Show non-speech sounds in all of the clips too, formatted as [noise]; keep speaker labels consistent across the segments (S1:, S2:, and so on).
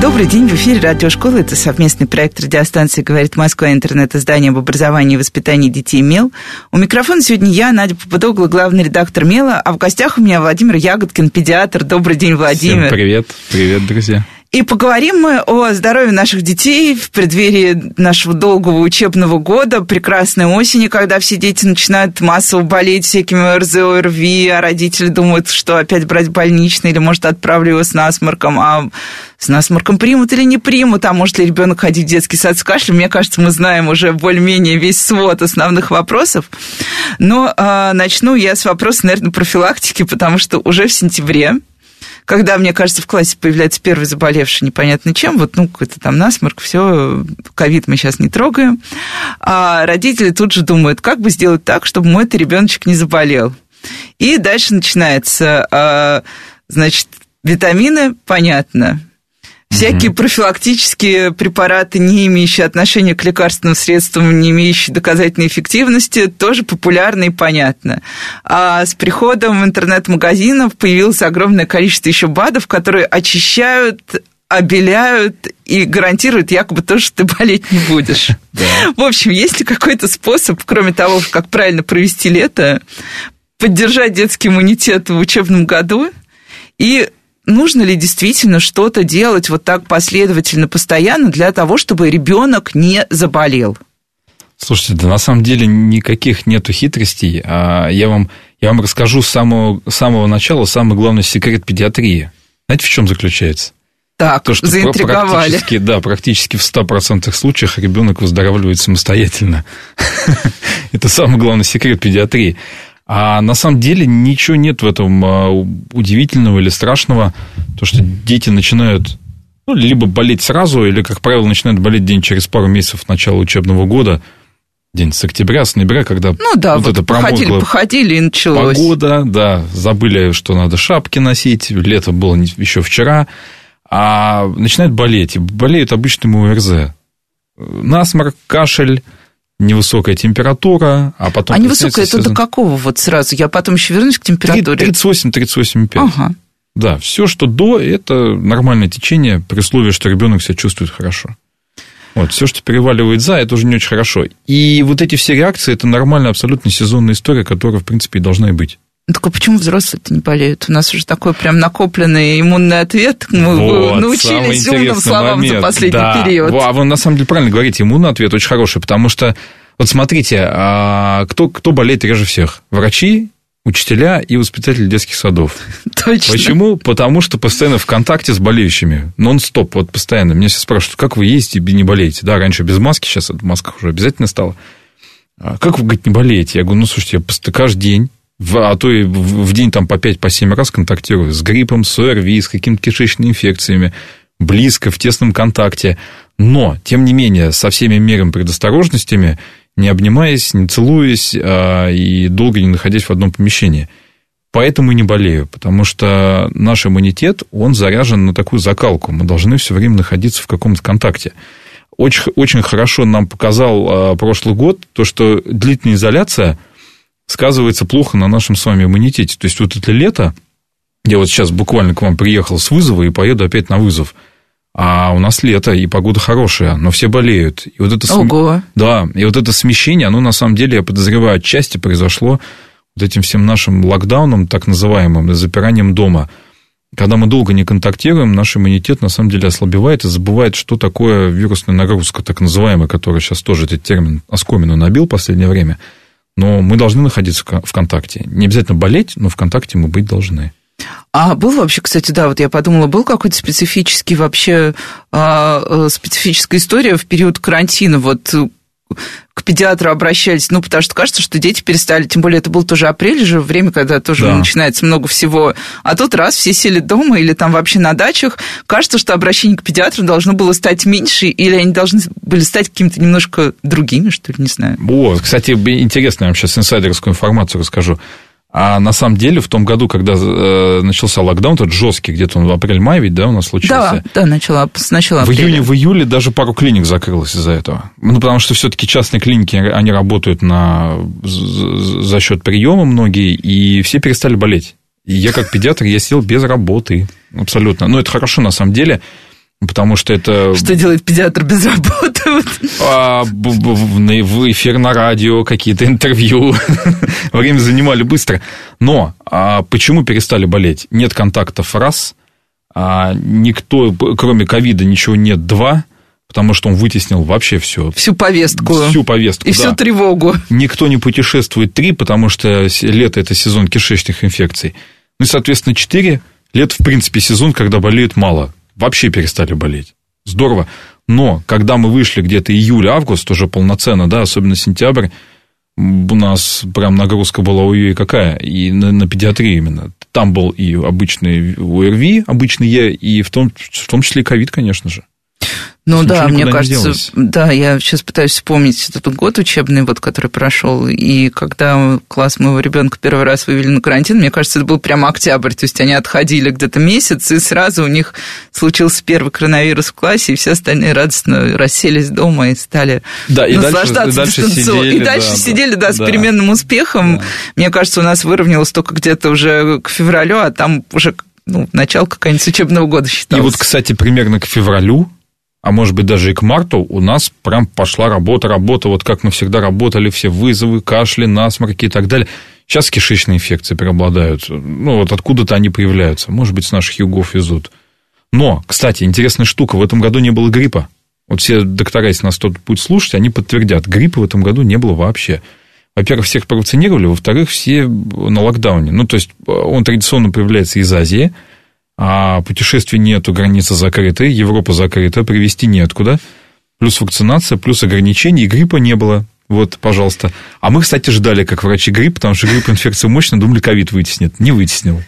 S1: Добрый день, в эфире радиошкола. Это совместный проект радиостанции «Говорит Москва» интернет-издание об образовании и воспитании детей «Мел». У микрофона сегодня я, Надя Попудогла, главный редактор «Мела», а в гостях у меня Владимир Ягодкин, педиатр. Добрый день, Владимир.
S2: Всем привет. Привет, друзья.
S1: И поговорим мы о здоровье наших детей в преддверии нашего долгого учебного года, прекрасной осени, когда все дети начинают массово болеть всякими РЗ, ОРВИ, а родители думают, что опять брать больничный или, может, отправлю его с насморком, а с насморком примут или не примут, а может ли ребенок ходить в детский сад с кашлем. Мне кажется, мы знаем уже более-менее весь свод основных вопросов. Но э, начну я с вопроса, наверное, профилактики, потому что уже в сентябре когда, мне кажется, в классе появляется первый заболевший непонятно чем, вот, ну, какой-то там насморк, все, ковид мы сейчас не трогаем, а родители тут же думают, как бы сделать так, чтобы мой это ребеночек не заболел. И дальше начинается, а, значит, витамины, понятно, Всякие профилактические препараты, не имеющие отношения к лекарственным средствам, не имеющие доказательной эффективности, тоже популярны и понятно. А с приходом интернет-магазинов появилось огромное количество еще БАДов, которые очищают обеляют и гарантируют якобы то, что ты [laughs] болеть не будешь. Да. В общем, есть ли какой-то способ, кроме того, как правильно провести лето, поддержать детский иммунитет в учебном году и нужно ли действительно что-то делать вот так последовательно, постоянно для того, чтобы ребенок не заболел?
S2: Слушайте, да на самом деле никаких нету хитростей. А я вам, я вам расскажу с самого, с самого начала самый главный секрет педиатрии. Знаете, в чем заключается?
S1: Так, То, что заинтриговали.
S2: Практически, да, практически в 100% случаях ребенок выздоравливает самостоятельно. [laughs] Это самый главный секрет педиатрии. А на самом деле ничего нет в этом а, удивительного или страшного. То, что дети начинают ну, либо болеть сразу, или, как правило, начинают болеть день через пару месяцев начала учебного года. День с октября, с ноября, когда
S1: ну, да, вот, вот это походили, походили и началось.
S2: Погода, да, забыли, что надо шапки носить, лето было еще вчера, а начинают болеть. И болеют обычным ОРЗ. Насморк, кашель, невысокая температура, а потом...
S1: А невысокая это до какого вот сразу? Я потом еще вернусь к температуре.
S2: 38-38,5. Ага. Да, все, что до, это нормальное течение при условии, что ребенок себя чувствует хорошо. Вот, все, что переваливает за, это уже не очень хорошо. И вот эти все реакции, это нормальная, абсолютно сезонная история, которая, в принципе, и должна и быть.
S1: Ну, так а почему взрослые-то не болеют? У нас уже такой прям накопленный иммунный ответ. Мы вот, научились умным словам момент. за последний да. период.
S2: А вы на самом деле правильно говорите, иммунный ответ очень хороший, потому что, вот смотрите, а кто, кто болеет реже всех? Врачи, учителя и воспитатели детских садов. [laughs]
S1: Точно.
S2: Почему? Потому что постоянно в контакте с болеющими. Нон-стоп, вот постоянно. Меня все спрашивают, как вы ездите и не болеете? Да, раньше без маски, сейчас в масках уже обязательно стало. А как вы, говорит, не болеете? Я говорю, ну, слушайте, я каждый день а то и в день там по 5-7 по раз контактирую с гриппом, с ОРВИ, с какими-то кишечными инфекциями, близко, в тесном контакте. Но, тем не менее, со всеми мерами предосторожностями, не обнимаясь, не целуясь а, и долго не находясь в одном помещении. Поэтому и не болею, потому что наш иммунитет, он заряжен на такую закалку. Мы должны все время находиться в каком-то контакте. Очень, очень хорошо нам показал а, прошлый год то, что длительная изоляция – сказывается плохо на нашем с вами иммунитете. То есть, вот это лето, я вот сейчас буквально к вам приехал с вызова и поеду опять на вызов. А у нас лето, и погода хорошая, но все болеют. И вот это
S1: Ого.
S2: Да, и вот это смещение, оно на самом деле, я подозреваю, отчасти произошло вот этим всем нашим локдауном, так называемым, запиранием дома. Когда мы долго не контактируем, наш иммунитет на самом деле ослабевает и забывает, что такое вирусная нагрузка, так называемая, которая сейчас тоже этот термин оскомину набил в последнее время – но мы должны находиться в контакте. Не обязательно болеть, но в контакте мы быть должны.
S1: А был вообще, кстати, да, вот я подумала, был какой-то специфический вообще, а, э, специфическая история в период карантина, вот к педиатру обращались, ну, потому что кажется, что дети перестали, тем более это был тоже апрель же, время, когда тоже да. начинается много всего, а тут раз все сели дома или там вообще на дачах, кажется, что обращение к педиатру должно было стать меньше, или они должны были стать какими-то немножко другими, что ли, не знаю.
S2: Вот, кстати, интересно, я вам сейчас инсайдерскую информацию расскажу. А на самом деле в том году, когда э, начался локдаун, тот жесткий, где-то он в апрель-май ведь, да, у нас случился?
S1: Да, да, начала, сначала
S2: В июне, в июле даже пару клиник закрылось из-за этого. Ну, потому что все-таки частные клиники, они работают на, за счет приема многие, и все перестали болеть. И я как педиатр, я сидел без работы. Абсолютно. Но это хорошо на самом деле. Потому что это...
S1: Что делает педиатр без работы?
S2: А, в эфир на радио, какие-то интервью. [laughs] Время занимали быстро. Но а почему перестали болеть? Нет контактов раз. А никто, кроме ковида, ничего нет два. Потому что он вытеснил вообще все.
S1: Всю повестку.
S2: Всю повестку,
S1: И да. всю тревогу.
S2: Никто не путешествует три, потому что лето – это сезон кишечных инфекций. Ну и, соответственно, четыре – лето, в принципе, сезон, когда болеют мало вообще перестали болеть. Здорово. Но когда мы вышли где-то июль-август, уже полноценно, да, особенно сентябрь, у нас прям нагрузка была ой какая, и на, на педиатрии именно. Там был и обычный ОРВИ, обычный Е, и в том, в том числе и ковид, конечно же.
S1: Ну да, мне кажется, да, я сейчас пытаюсь вспомнить этот год учебный, вот, который прошел, и когда класс моего ребенка первый раз вывели на карантин, мне кажется, это был прямо октябрь, то есть они отходили где-то месяц, и сразу у них случился первый коронавирус в классе, и все остальные радостно расселись дома и стали
S2: да, и
S1: наслаждаться
S2: дальше, и дальше
S1: сидели,
S2: и
S1: дальше
S2: да,
S1: сидели, да,
S2: да,
S1: с переменным успехом. Да. Мне кажется, у нас выровнялось только где-то уже к февралю, а там уже ну, начало какого-нибудь учебного года считалось.
S2: И вот, кстати, примерно к февралю а может быть даже и к марту, у нас прям пошла работа, работа, вот как мы всегда работали, все вызовы, кашли, насморки и так далее. Сейчас кишечные инфекции преобладают, ну вот откуда-то они появляются, может быть, с наших югов везут. Но, кстати, интересная штука, в этом году не было гриппа. Вот все доктора, если нас кто-то будет слушать, они подтвердят, гриппа в этом году не было вообще. Во-первых, всех провакцинировали, во-вторых, все на локдауне. Ну, то есть, он традиционно появляется из Азии – а путешествий нету, граница закрыта, Европа закрыта, привезти неоткуда. Плюс вакцинация, плюс ограничения, и гриппа не было. Вот, пожалуйста. А мы, кстати, ждали, как врачи, грипп, потому что грипп инфекция мощная, думали, ковид вытеснит. Не вытеснил.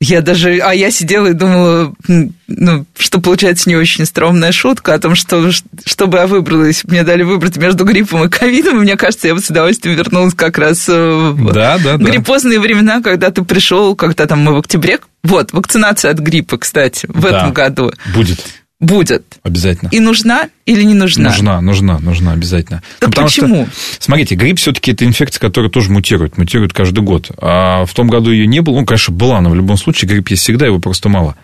S1: Я даже, а я сидела и думала, ну, что получается не очень остроумная шутка о том, что чтобы я выбралась, мне дали выбрать между гриппом и ковидом, и мне кажется, я бы с удовольствием вернулась как раз в да, да, гриппозные да. времена, когда ты пришел, когда там мы в октябре, вот, вакцинация от гриппа, кстати, в да, этом году.
S2: Будет
S1: будет.
S2: Обязательно.
S1: И нужна или не нужна?
S2: Нужна, нужна, нужна, обязательно.
S1: Так ну, почему?
S2: Что, смотрите, грипп все-таки это инфекция, которая тоже мутирует, мутирует каждый год. А в том году ее не было, ну, конечно, была, но в любом случае грипп есть всегда, его просто мало.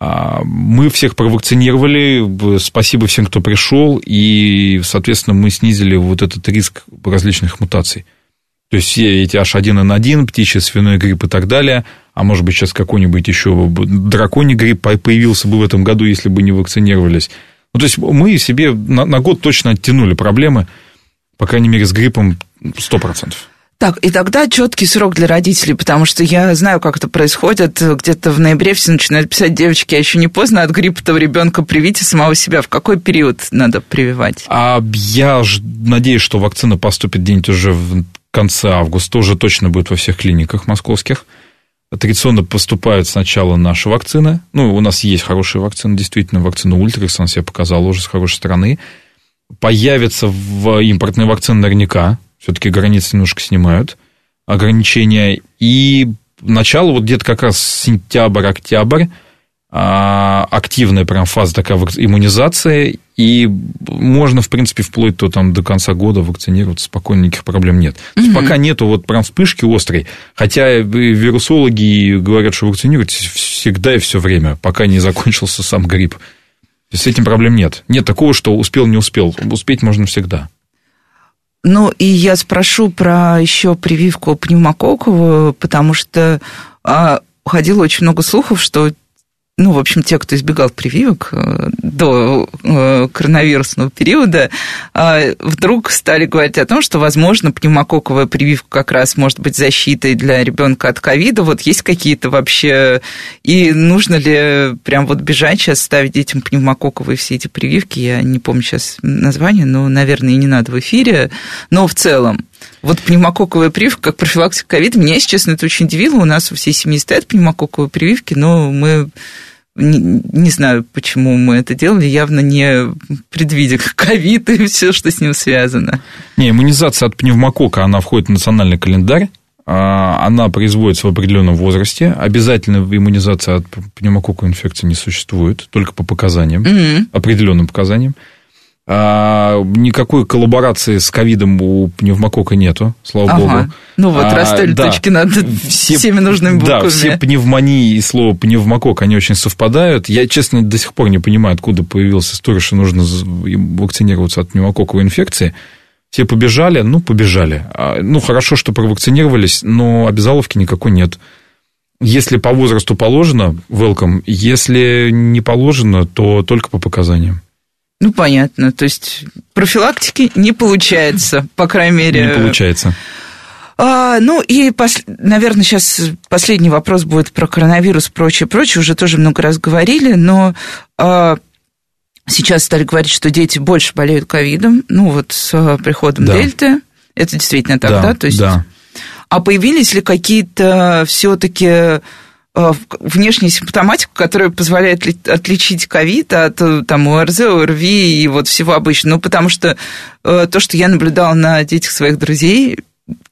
S2: А мы всех провакцинировали, спасибо всем, кто пришел, и, соответственно, мы снизили вот этот риск различных мутаций. То есть все эти H1N1, птичий свиной грипп и так далее, а может быть сейчас какой-нибудь еще драконий грипп появился бы в этом году, если бы не вакцинировались. Ну, то есть мы себе на, на год точно оттянули проблемы, по крайней мере, с гриппом 100%.
S1: Так, и тогда четкий срок для родителей, потому что я знаю, как это происходит. Где-то в ноябре все начинают писать, девочки, а еще не поздно от гриппа-то ребенка привить и самого себя. В какой период надо прививать?
S2: А я надеюсь, что вакцина поступит где-нибудь уже в конце августа уже точно будет во всех клиниках московских. Традиционно поступают сначала наши вакцины. Ну, у нас есть хорошие вакцины, действительно, вакцина Ультрикс, она себя показала уже с хорошей стороны. Появятся в импортные вакцины наверняка, все-таки границы немножко снимают ограничения. И начало вот где-то как раз сентябрь-октябрь активная прям фаза такая иммунизации, и можно, в принципе, вплоть до, там, до конца года вакцинироваться спокойно, никаких проблем нет. То есть, пока нету вот прям вспышки острой, хотя вирусологи говорят, что вакцинируйтесь всегда и все время, пока не закончился сам грипп. С этим проблем нет. Нет такого, что успел, не успел. Успеть можно всегда.
S1: Ну, и я спрошу про еще прививку пневмококковую, потому что а, ходило очень много слухов, что ну, в общем, те, кто избегал прививок э, до э, коронавирусного периода, э, вдруг стали говорить о том, что, возможно, пневмококковая прививка как раз может быть защитой для ребенка от ковида. Вот есть какие-то вообще... И нужно ли прям вот бежать сейчас, ставить детям пневмококковые все эти прививки? Я не помню сейчас название, но, наверное, и не надо в эфире. Но в целом, вот пневмококковая прививка, как профилактика ковида, меня, если честно, это очень удивило. У нас у всей семьи стоят пневмококковые прививки, но мы не, не знаю, почему мы это делали, явно не предвидя ковид и все, что с ним связано.
S2: Не, иммунизация от пневмокока, она входит в национальный календарь а, она производится в определенном возрасте. Обязательно иммунизация от пневмококковой инфекции не существует, только по показаниям, mm-hmm. определенным показаниям. А, никакой коллаборации с ковидом у пневмокока нету, слава ага. богу.
S1: Ну вот, а, расставили да, точки над все, [laughs] всеми нужными буквами.
S2: Да, все пневмонии и слово пневмокок, они очень совпадают. Я, честно, до сих пор не понимаю, откуда появилась история, что нужно вакцинироваться от пневмококковой инфекции. Все побежали, ну, побежали. А, ну, хорошо, что провакцинировались, но обязаловки никакой нет. Если по возрасту положено, welcome. Если не положено, то только по показаниям.
S1: Ну, понятно. То есть профилактики не получается, по крайней мере.
S2: Не получается.
S1: А, ну и, пос... наверное, сейчас последний вопрос будет про коронавирус, прочее, прочее. Уже тоже много раз говорили, но а, сейчас стали говорить, что дети больше болеют ковидом. Ну вот с а, приходом да. дельты. Это действительно так, да? да?
S2: То есть... Да.
S1: А появились ли какие-то все-таки Э, внешняя симптоматика, которая позволяет отличить ковид от э, там, ОРЗ, ОРВИ и вот всего обычного. Ну, потому что э, то, что я наблюдала на детях своих друзей,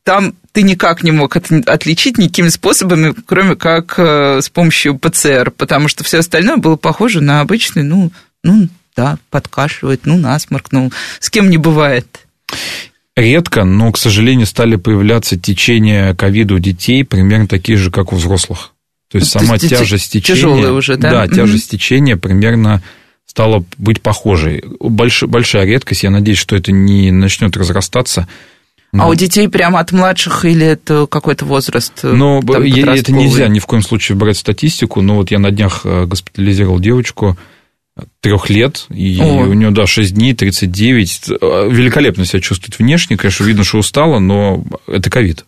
S1: там ты никак не мог отличить никакими способами, кроме как с помощью ПЦР, потому что все остальное было похоже на обычный, ну, ну да, подкашивает, ну, насморк, ну, с кем не бывает.
S2: Редко, но, к сожалению, стали появляться течения ковида у детей примерно такие же, как у взрослых. То есть сама То тяжесть течения...
S1: уже, да?
S2: Да, тяжесть течения примерно стала быть похожей. Больш, большая редкость, я надеюсь, что это не начнет разрастаться.
S1: Но... А у детей прямо от младших или это какой-то возраст?
S2: Ну, это нельзя ни в коем случае брать статистику, но вот я на днях э, госпитализировал девочку трех лет, и О. у нее, да, 6 дней, 39, э, великолепно себя чувствует внешне, конечно, видно, что устала, но это ковид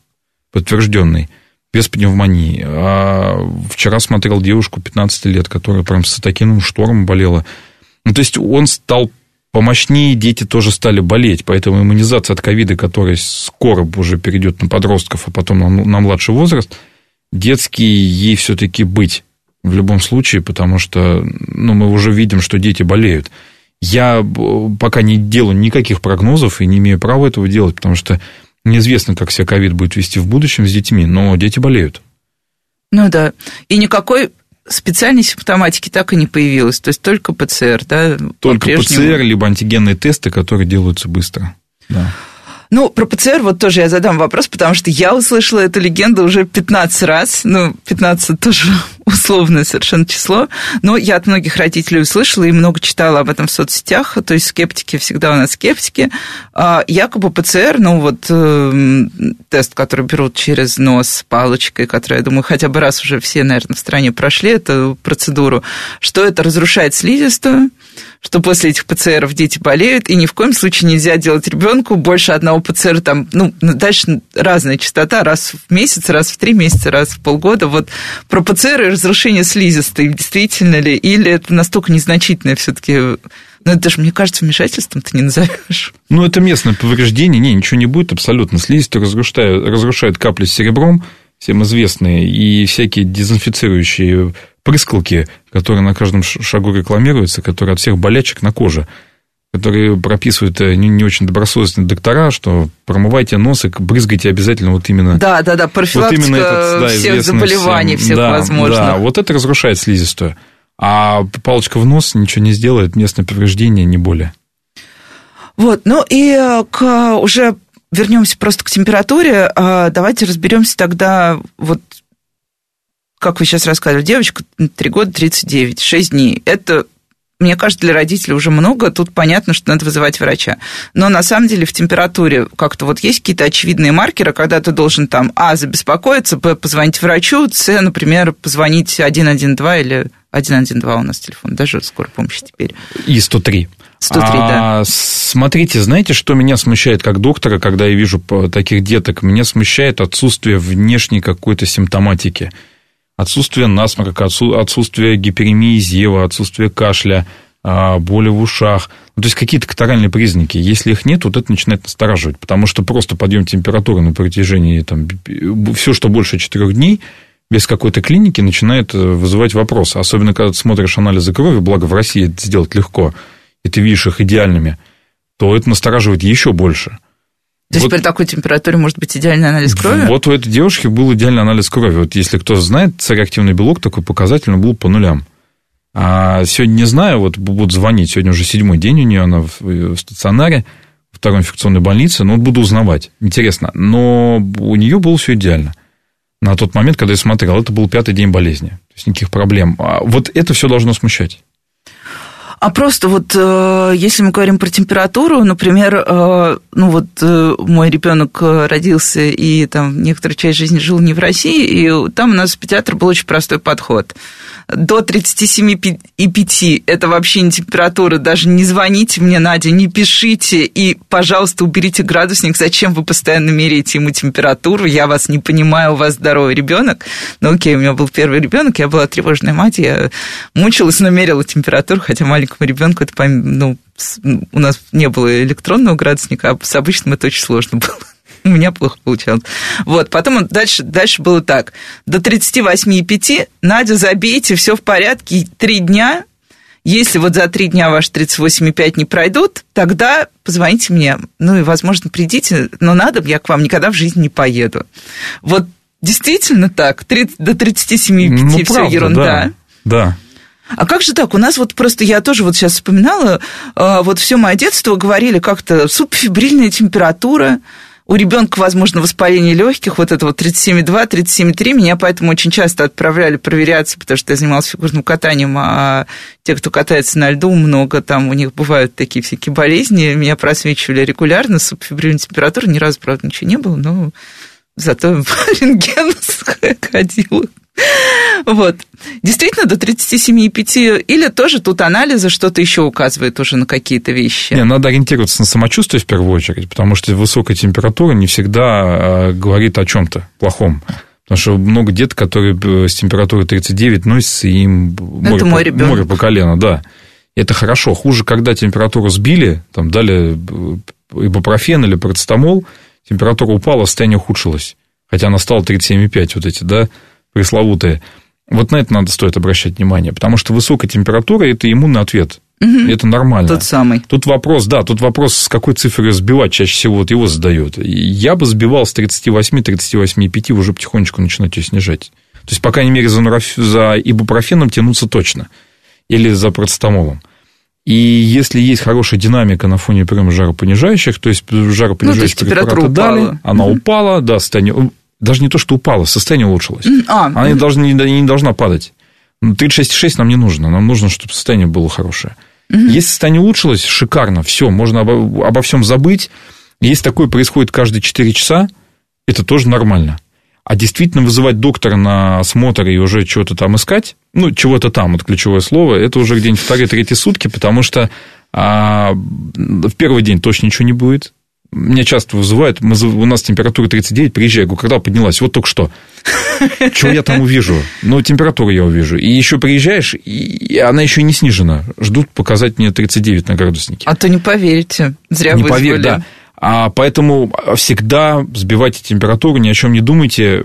S2: подтвержденный без пневмонии. А вчера смотрел девушку 15 лет, которая прям с таким штормом болела. Ну, то есть он стал помощнее, дети тоже стали болеть, поэтому иммунизация от ковида, которая скоро уже перейдет на подростков, а потом на, на младший возраст, детский ей все-таки быть в любом случае, потому что ну, мы уже видим, что дети болеют. Я пока не делаю никаких прогнозов и не имею права этого делать, потому что Неизвестно, как себя ковид будет вести в будущем с детьми, но дети болеют.
S1: Ну да. И никакой специальной симптоматики так и не появилось. То есть только ПЦР, да?
S2: Только ПЦР, либо антигенные тесты, которые делаются быстро. Да.
S1: Ну, про ПЦР вот тоже я задам вопрос, потому что я услышала эту легенду уже 15 раз. Ну, 15 тоже [laughs] условное совершенно число. Но я от многих родителей услышала и много читала об этом в соцсетях. То есть скептики всегда у нас скептики. А, якобы ПЦР, ну вот э, тест, который берут через нос палочкой, который, я думаю, хотя бы раз уже все, наверное, в стране прошли эту процедуру, что это разрушает слизистую, что после этих ПЦРов дети болеют, и ни в коем случае нельзя делать ребенку больше одного ПЦР, там, ну, дальше разная частота, раз в месяц, раз в три месяца, раз в полгода. Вот про ПЦР и разрушение слизистой, действительно ли, или это настолько незначительное все-таки ну, это же, мне кажется, вмешательством ты не назовешь.
S2: Ну, это местное повреждение. Не, ничего не будет абсолютно. Слизистую разрушает, разрушает капли с серебром, всем известные, и всякие дезинфицирующие прыскалки, которые на каждом шагу рекламируются, которые от всех болячек на коже, которые прописывают э, не, не очень добросовестные доктора, что промывайте нос и брызгайте обязательно вот именно...
S1: Да, да, да, профилактика вот именно этот, да, всех заболеваний, всем, всех
S2: да,
S1: возможных.
S2: Да, вот это разрушает слизистую. А палочка в нос ничего не сделает, местное повреждение не более.
S1: Вот, ну и э, к уже вернемся просто к температуре. А, давайте разберемся тогда вот как вы сейчас рассказывали, девочка 3 года 39, 6 дней. Это мне кажется, для родителей уже много, тут понятно, что надо вызывать врача. Но на самом деле в температуре как-то вот есть какие-то очевидные маркеры, когда ты должен там, а, забеспокоиться, б, позвонить врачу, с, например, позвонить 112 или 112 у нас телефон, даже скорой помощи теперь.
S2: И 103.
S1: 103, а,
S2: да. Смотрите, знаете, что меня смущает как доктора, когда я вижу таких деток? Меня смущает отсутствие внешней какой-то симптоматики отсутствие насморка, отсутствие гиперемии зева, отсутствие кашля, а, боли в ушах. Ну, то есть какие-то катаральные признаки. Если их нет, вот это начинает настораживать. Потому что просто подъем температуры на протяжении там, все, что больше 4 дней, без какой-то клиники начинает э, вызывать вопросы. Особенно, когда ты смотришь анализы крови, благо в России это сделать легко, и ты видишь их идеальными, то это настораживает еще больше.
S1: То есть вот, при такой температуре может быть идеальный анализ крови?
S2: Вот у этой девушки был идеальный анализ крови. Вот если кто знает, цареактивный белок такой показательный был по нулям. А сегодня не знаю, вот будут звонить, сегодня уже седьмой день у нее, она в, в стационаре, второй инфекционной больнице, но вот буду узнавать, интересно. Но у нее было все идеально. На тот момент, когда я смотрел, это был пятый день болезни, то есть никаких проблем. А вот это все должно смущать.
S1: А просто вот э, если мы говорим про температуру, например, э, ну вот э, мой ребенок родился и там некоторую часть жизни жил не в России, и там у нас в педиатр был очень простой подход – до 37,5 это вообще не температура, даже не звоните мне, Надя, не пишите, и, пожалуйста, уберите градусник, зачем вы постоянно меряете ему температуру, я вас не понимаю, у вас здоровый ребенок, ну окей, у меня был первый ребенок, я была тревожная мать, я мучилась, но мерила температуру, хотя маленькому ребенку это, ну, у нас не было электронного градусника, а с обычным это очень сложно было. [laughs] У меня плохо получалось. Вот, потом дальше, дальше было так. До 38,5 Надя, забейте, все в порядке, три дня. Если вот за три дня ваши 38,5 не пройдут, тогда позвоните мне. Ну и, возможно, придите, но надо, я к вам никогда в жизни не поеду. Вот действительно так, 30, до 37,5 ну, все правда, ерунда.
S2: Да, да.
S1: А как же так? У нас вот просто, я тоже вот сейчас вспоминала, а, вот все мое детство говорили как-то субфибрильная температура, у ребенка, возможно, воспаление легких, вот это вот 37,2, 37,3. Меня поэтому очень часто отправляли проверяться, потому что я занималась фигурным катанием, а те, кто катается на льду, много там у них бывают такие всякие болезни. Меня просвечивали регулярно, субфибрильная температура, ни разу, правда, ничего не было, но зато [laughs] рентген ходила. Вот. Действительно, до 37,5 или тоже тут анализы что-то еще указывает уже на какие-то вещи?
S2: Не, надо ориентироваться на самочувствие в первую очередь, потому что высокая температура не всегда э, говорит о чем-то плохом. Потому что много деток, которые э, с температурой 39 носятся, и им море, мой по, море по колено, да. Это хорошо. Хуже, когда температуру сбили, там дали э, ибупрофен или парацетамол, температура упала, состояние ухудшилось. Хотя она стала 37,5, вот эти, да, пресловутые. Вот на это надо стоит обращать внимание, потому что высокая температура – это иммунный ответ. Угу. Это нормально.
S1: Тот самый.
S2: Тут вопрос, да, тут вопрос, с какой цифрой сбивать, чаще всего вот его задают. Я бы сбивал с 38, 38,5, уже потихонечку начинать ее снижать. То есть, по крайней мере, за, нуроф... за ибупрофеном тянуться точно. Или за процетамолом. И если есть хорошая динамика на фоне приема жаропонижающих, то есть жаропонижающие ну, препараты дали, она угу. упала, да, состояние даже не то, что упала, состояние улучшилось. А, Она угу. должна, не, не должна падать. 36,6 нам не нужно. Нам нужно, чтобы состояние было хорошее. Угу. Если состояние улучшилось, шикарно, все, можно обо, обо всем забыть. Если такое происходит каждые 4 часа, это тоже нормально. А действительно вызывать доктора на осмотр и уже чего-то там искать, ну, чего-то там, это ключевое слово, это уже где-нибудь вторые-третьи сутки, потому что а, в первый день точно ничего не будет, меня часто вызывают, мы, у нас температура 39, приезжай, говорю, когда поднялась? Вот только что. Чего я там увижу? Ну, температуру я увижу. И еще приезжаешь, и она еще не снижена. Ждут показать мне 39 на градуснике.
S1: А то не поверите. Зря
S2: не поверь, да. А поэтому всегда сбивайте температуру, ни о чем не думайте.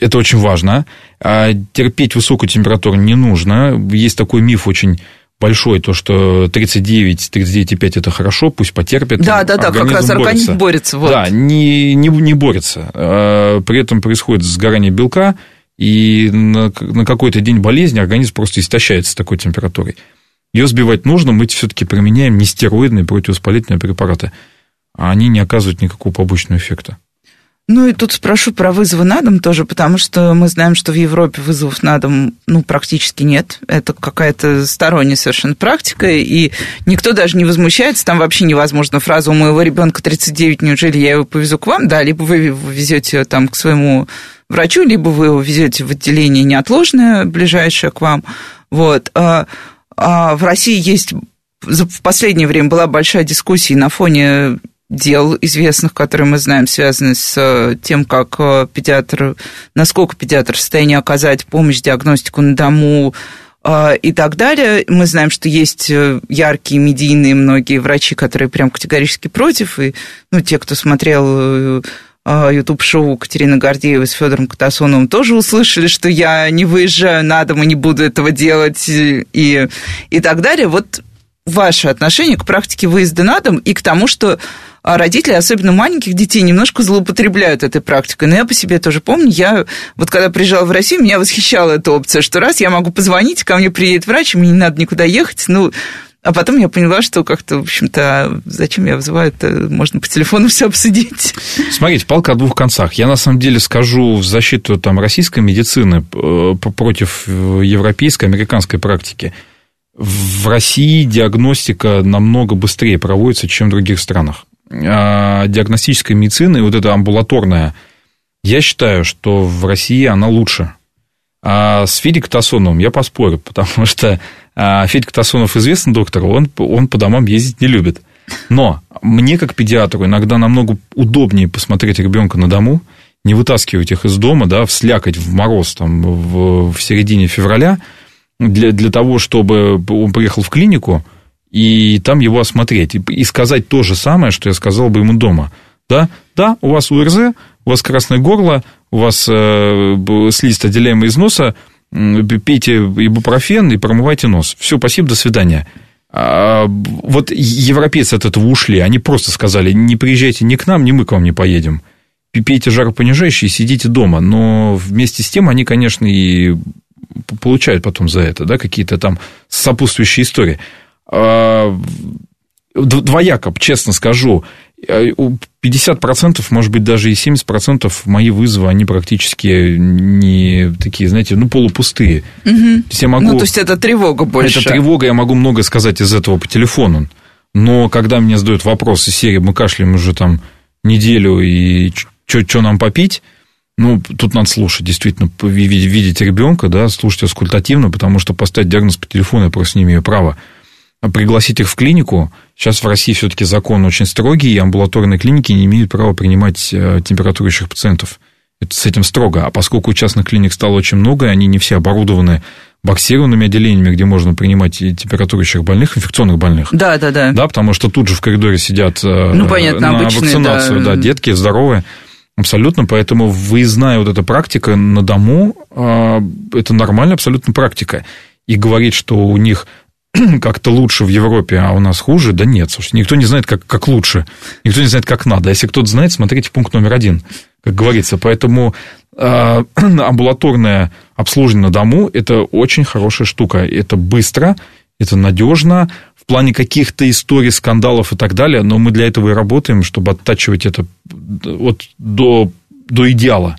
S2: Это очень важно. А терпеть высокую температуру не нужно. Есть такой миф очень большой, то, что 39, 39,5 это хорошо, пусть потерпит.
S1: Да, да, да, как раз организм борется.
S2: Вот. Да, не, не, не борется. А, при этом происходит сгорание белка, и на, на какой-то день болезни организм просто истощается такой температурой. Ее сбивать нужно, мы все-таки применяем нестероидные противовоспалительные препараты, а они не оказывают никакого побочного эффекта.
S1: Ну и тут спрошу про вызовы на дом тоже, потому что мы знаем, что в Европе вызовов на дом ну, практически нет. Это какая-то сторонняя совершенно практика, и никто даже не возмущается. Там вообще невозможно фразу «у моего ребенка 39, неужели я его повезу к вам?» Да, либо вы везете там к своему врачу, либо вы его везете в отделение неотложное, ближайшее к вам. Вот. А, а в России есть в последнее время была большая дискуссия на фоне дел известных, которые мы знаем, связаны с э, тем, как э, педиатр, насколько педиатр в состоянии оказать помощь, диагностику на дому э, и так далее. Мы знаем, что есть яркие медийные многие врачи, которые прям категорически против, и ну, те, кто смотрел YouTube-шоу Катерины Гордеевой с Федором Катасоновым тоже услышали, что я не выезжаю на дом и не буду этого делать и, и так далее. Вот ваше отношение к практике выезда на дом и к тому, что а родители, особенно маленьких детей, немножко злоупотребляют этой практикой. Но я по себе тоже помню, я вот когда приезжала в Россию, меня восхищала эта опция, что раз я могу позвонить, ко мне приедет врач, мне не надо никуда ехать, ну, а потом я поняла, что как-то, в общем-то, зачем я вызываю это, можно по телефону [laughs] все обсудить.
S2: Смотрите, палка о двух концах. Я на самом деле скажу в защиту там, российской медицины э, против европейской, американской практики. В России диагностика намного быстрее проводится, чем в других странах. А диагностическая медицина и вот эта амбулаторная, я считаю, что в России она лучше. А с Федей Катасоновым я поспорю, потому что а Федька Тасонов известный доктор, он, он по домам ездить не любит. Но мне, как педиатру, иногда намного удобнее посмотреть ребенка на дому, не вытаскивать их из дома, да, вслякать в мороз там, в, в середине февраля, для, для того, чтобы он приехал в клинику, и там его осмотреть, и, и сказать то же самое, что я сказал бы ему дома. Да, да, у вас УРЗ, у вас красное горло, у вас э, слизь, отделяемая из носа, пейте ибупрофен и промывайте нос. Все, спасибо, до свидания. А вот европейцы от этого ушли. Они просто сказали, не приезжайте ни к нам, ни мы к вам не поедем. Пейте жаропонижающие сидите дома. Но вместе с тем они, конечно, и получают потом за это да, какие-то там сопутствующие истории. А, двояко, честно скажу. 50%, э, может быть, даже и 70% мои вызовы, они практически не такие, знаете, ну, полупустые.
S1: Угу. То есть, я могу... Ну, то есть, это тревога больше.
S2: Это тревога, я могу много сказать из этого по телефону. Но когда мне задают вопросы серии, мы кашляем уже там неделю, и что нам попить, ну, тут надо слушать, действительно, видеть, ребенка, да, слушать аскультативно, потому что поставить диагноз по телефону я просто не имею права пригласить их в клинику. Сейчас в России все-таки закон очень строгий, и амбулаторные клиники не имеют права принимать э, температурящих пациентов. Это с этим строго. А поскольку частных клиник стало очень много, они не все оборудованы боксированными отделениями, где можно принимать и температурящих больных, инфекционных больных.
S1: Да, да, да.
S2: Да, потому что тут же в коридоре сидят э,
S1: ну, понятно,
S2: на
S1: обычные,
S2: вакцинацию, да. да, детки здоровые. Абсолютно, поэтому выездная вот эта практика на дому, э, это нормальная абсолютно практика. И говорить, что у них [clears throat] как-то лучше в Европе, а у нас хуже, да нет, слушай, никто не знает, как, как лучше, никто не знает, как надо. Если кто-то знает, смотрите пункт номер один, как говорится. Поэтому э, [clears throat] амбулаторное обслуживание на дому – это очень хорошая штука. Это быстро, это надежно, в плане каких-то историй, скандалов и так далее, но мы для этого и работаем, чтобы оттачивать это вот до, до идеала.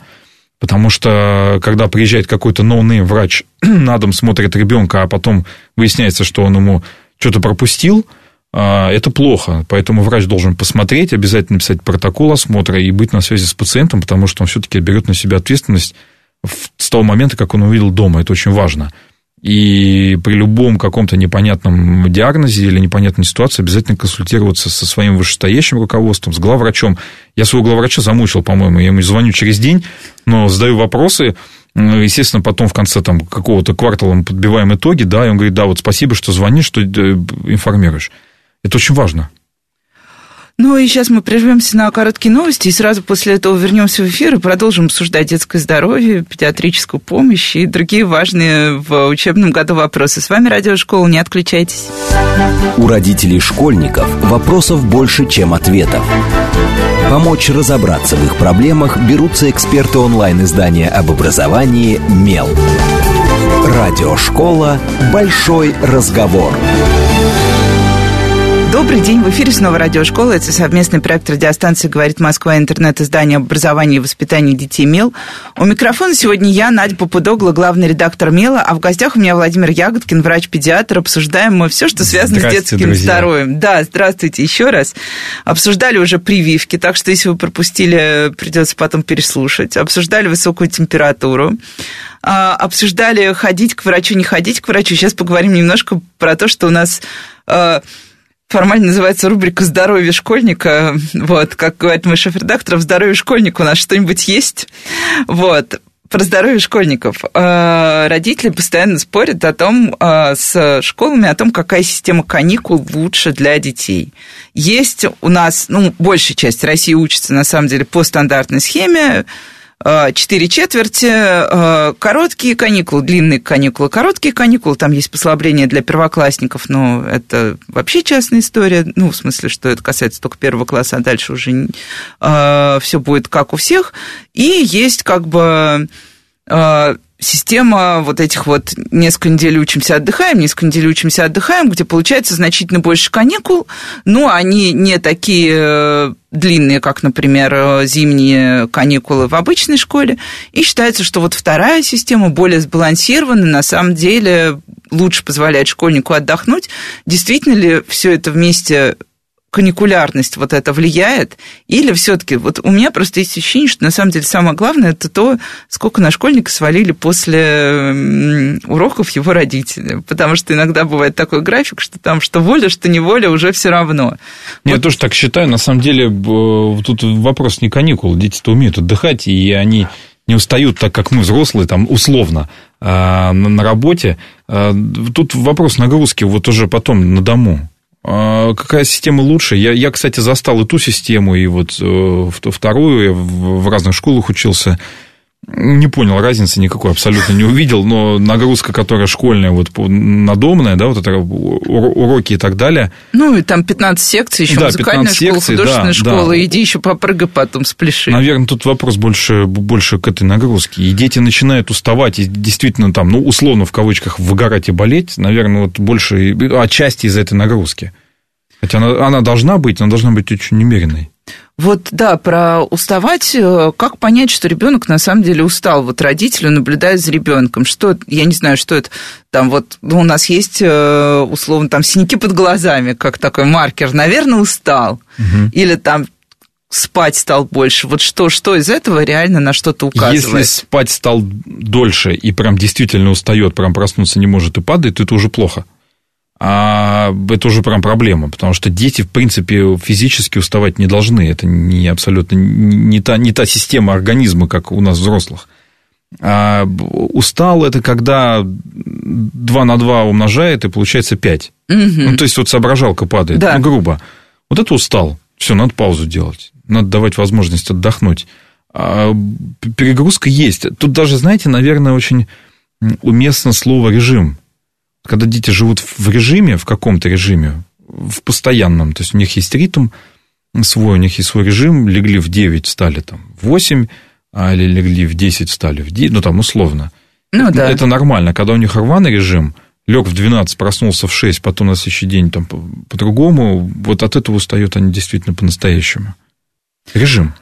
S2: Потому что, когда приезжает какой-то no-name врач [clears throat] на дом, смотрит ребенка, а потом выясняется, что он ему что-то пропустил, а, это плохо. Поэтому врач должен посмотреть, обязательно писать протокол осмотра и быть на связи с пациентом, потому что он все-таки берет на себя ответственность с того момента, как он увидел дома. Это очень важно. И при любом каком-то непонятном диагнозе или непонятной ситуации обязательно консультироваться со своим вышестоящим руководством, с главврачом. Я своего главврача замучил, по-моему, я ему звоню через день, но задаю вопросы, естественно, потом в конце там, какого-то квартала мы подбиваем итоги, да, и он говорит, да, вот спасибо, что звонишь, что э, информируешь. Это очень важно.
S1: Ну и сейчас мы прервемся на короткие новости, и сразу после этого вернемся в эфир и продолжим обсуждать детское здоровье, педиатрическую помощь и другие важные в учебном году вопросы. С вами Радиошкола, не отключайтесь.
S3: У родителей школьников вопросов больше, чем ответов. Помочь разобраться в их проблемах берутся эксперты онлайн-издания об образовании «Мел». Радиошкола «Большой разговор».
S1: Добрый день, в эфире снова радиошкола. Это совместный проект радиостанции «Говорит Москва» интернет-издание образования и воспитания детей МЕЛ. У микрофона сегодня я, Надя Попудогла, главный редактор МЕЛа, а в гостях у меня Владимир Ягодкин, врач-педиатр. Обсуждаем мы все, что связано с детским друзья. здоровьем. Да, здравствуйте еще раз. Обсуждали уже прививки, так что если вы пропустили, придется потом переслушать. Обсуждали высокую температуру а, обсуждали ходить к врачу, не ходить к врачу. Сейчас поговорим немножко про то, что у нас а, формально называется рубрика «Здоровье школьника». Вот, как говорит мой шеф-редактор, в «Здоровье школьника» у нас что-нибудь есть. Вот, про здоровье школьников. А, родители постоянно спорят о том, а, с школами, о том, какая система каникул лучше для детей. Есть у нас, ну, большая часть России учится, на самом деле, по стандартной схеме, 4 четверти, короткие каникулы, длинные каникулы, короткие каникулы. Там есть послабление для первоклассников, но это вообще частная история. Ну, в смысле, что это касается только первого класса, а дальше уже все будет как у всех. И есть как бы система вот этих вот несколько недель учимся, отдыхаем, несколько недель учимся, отдыхаем, где получается значительно больше каникул, но они не такие э, длинные, как, например, э, зимние каникулы в обычной школе. И считается, что вот вторая система более сбалансированная, на самом деле лучше позволяет школьнику отдохнуть. Действительно ли все это вместе каникулярность вот это влияет? Или все-таки, вот у меня просто есть ощущение, что на самом деле самое главное это то, сколько на школьника свалили после уроков его родители. Потому что иногда бывает такой график, что там что воля, что неволя, уже все равно.
S2: Я вот. тоже так считаю. На самом деле тут вопрос не каникул. Дети-то умеют отдыхать, и они не устают так, как мы, взрослые, там, условно, а, на работе. А, тут вопрос нагрузки вот уже потом на дому. А, какая система лучше? Я, я, кстати, застал и ту систему, и вот э, вторую. Я в разных школах учился. Не понял разницы никакой, абсолютно не увидел, но нагрузка, которая школьная, вот надомная, да, вот это уроки и так далее.
S1: Ну, и там 15 секций, еще да, музыкальная школа, секций, художественная да, школа, да. иди еще попрыгай потом, спляши.
S2: Наверное, тут вопрос больше, больше к этой нагрузке. И дети начинают уставать, и действительно там, ну, условно, в кавычках, выгорать и болеть, наверное, вот больше, отчасти из-за этой нагрузки. Хотя она, она должна быть, но должна быть очень немеренной.
S1: Вот, да, про уставать, э, как понять, что ребенок на самом деле устал? Вот родители наблюдают за ребенком. Что, я не знаю, что это там вот, ну, у нас есть, э, условно, там синяки под глазами, как такой маркер. Наверное, устал. Угу. Или там спать стал больше. Вот что, что из этого реально на что-то указывает?
S2: Если спать стал дольше и прям действительно устает, прям проснуться не может и падает, то это уже плохо а это уже прям проблема, потому что дети, в принципе, физически уставать не должны. Это не абсолютно не та, не та система организма, как у нас взрослых. А устал это когда 2 на 2 умножает, и получается 5. Угу. Ну, то есть, вот соображалка падает, да. ну, грубо. Вот это устал. Все, надо паузу делать. Надо давать возможность отдохнуть. А перегрузка есть. Тут даже, знаете, наверное, очень уместно слово режим когда дети живут в режиме, в каком-то режиме, в постоянном, то есть у них есть ритм свой, у них есть свой режим, легли в 9, встали там в 8, а, или легли в 10, встали в 9, ну там условно. Ну, да. Это нормально. Когда у них рваный режим, лег в 12, проснулся в 6, потом на следующий день там по-другому, вот от этого устают они действительно по-настоящему. Режим.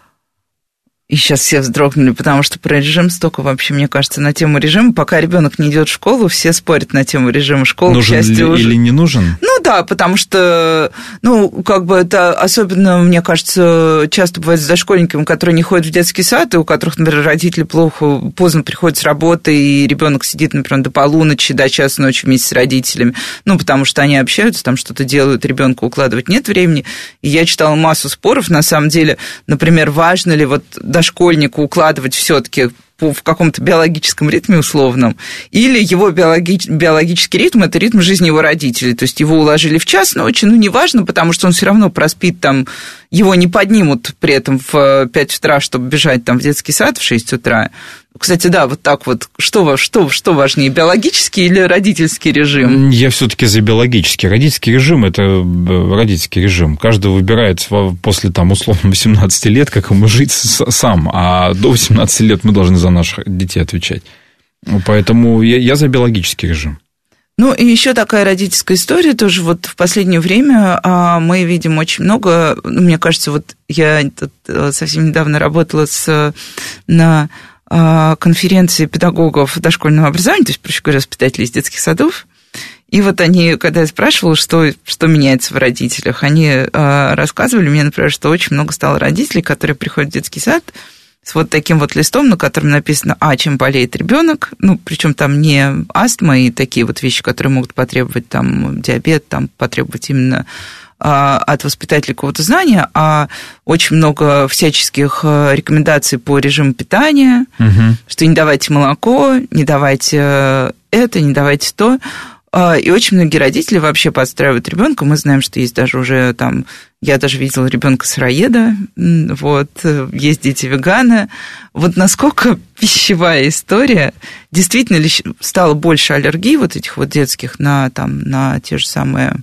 S1: И сейчас все вздрогнули, потому что про режим столько вообще, мне кажется, на тему режима. Пока ребенок не идет в школу, все спорят на тему режима школы.
S2: Нужен ли уже... или не нужен?
S1: Ну да, потому что, ну, как бы это особенно, мне кажется, часто бывает с дошкольниками, которые не ходят в детский сад, и у которых, например, родители плохо, поздно приходят с работы, и ребенок сидит, например, до полуночи, до часа ночи вместе с родителями, ну, потому что они общаются, там что-то делают, ребенка укладывать нет времени. И я читала массу споров, на самом деле, например, важно ли вот дошкольнику укладывать все-таки в каком-то биологическом ритме условном, или его биологи... биологический ритм – это ритм жизни его родителей. То есть его уложили в час ночи, ну, неважно, потому что он все равно проспит там, его не поднимут при этом в 5 утра, чтобы бежать там в детский сад в 6 утра. Кстати, да, вот так вот. Что, что, что важнее, биологический или родительский режим?
S2: Я все-таки за биологический. Родительский режим – это э, родительский режим. Каждый выбирает после, там, условно, 18 лет, как ему жить сам. А до 18 лет мы должны за наших детей отвечать. Поэтому я, я за биологический режим.
S1: Ну, и еще такая родительская история тоже. Вот в последнее время а, мы видим очень много, ну, мне кажется, вот я тут э, совсем недавно работала с, на конференции педагогов дошкольного образования, то есть, проще говоря, воспитателей из детских садов. И вот они, когда я спрашивала, что, что меняется в родителях, они э, рассказывали мне, например, что очень много стало родителей, которые приходят в детский сад с вот таким вот листом, на котором написано, а, чем болеет ребенок, ну, причем там не астма и такие вот вещи, которые могут потребовать там диабет, там потребовать именно а, от воспитателя какого-то знания, а очень много всяческих э, рекомендаций по режиму питания, угу. что не давайте молоко, не давайте э, это, не давайте то. А, и очень многие родители вообще подстраивают ребенка. Мы знаем, что есть даже уже там Я даже видела ребенка сыроеда, вот, есть дети веганы. Вот насколько [laughs] пищевая история, действительно ли стало больше аллергий вот этих вот детских на, там, на те же самые,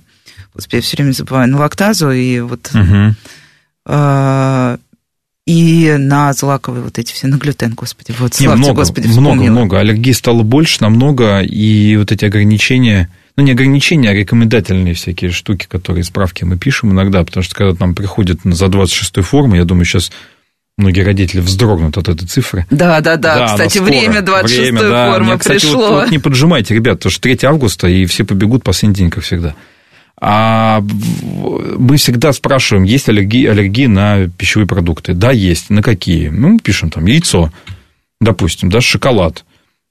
S1: господи, я все время забываю, на лактазу и вот... Угу. Э, и на злаковые вот эти все, на глютен, господи, вот,
S2: славьте, много, господи, вспомнила. Много, много, аллергий стало больше намного, и вот эти ограничения ну, не ограничения, а рекомендательные всякие штуки, которые справки мы пишем иногда, потому что когда нам приходят за 26-й формы, я думаю, сейчас многие родители вздрогнут от этой цифры.
S1: Да, да, да. да кстати, время 26-й да. формы Мне, кстати, пришло. Вот,
S2: вот не поджимайте, ребят, потому что 3 августа, и все побегут последний день, как всегда. А мы всегда спрашиваем, есть аллергии, аллергии на пищевые продукты. Да, есть. На какие? Ну, пишем там яйцо, допустим, да, шоколад.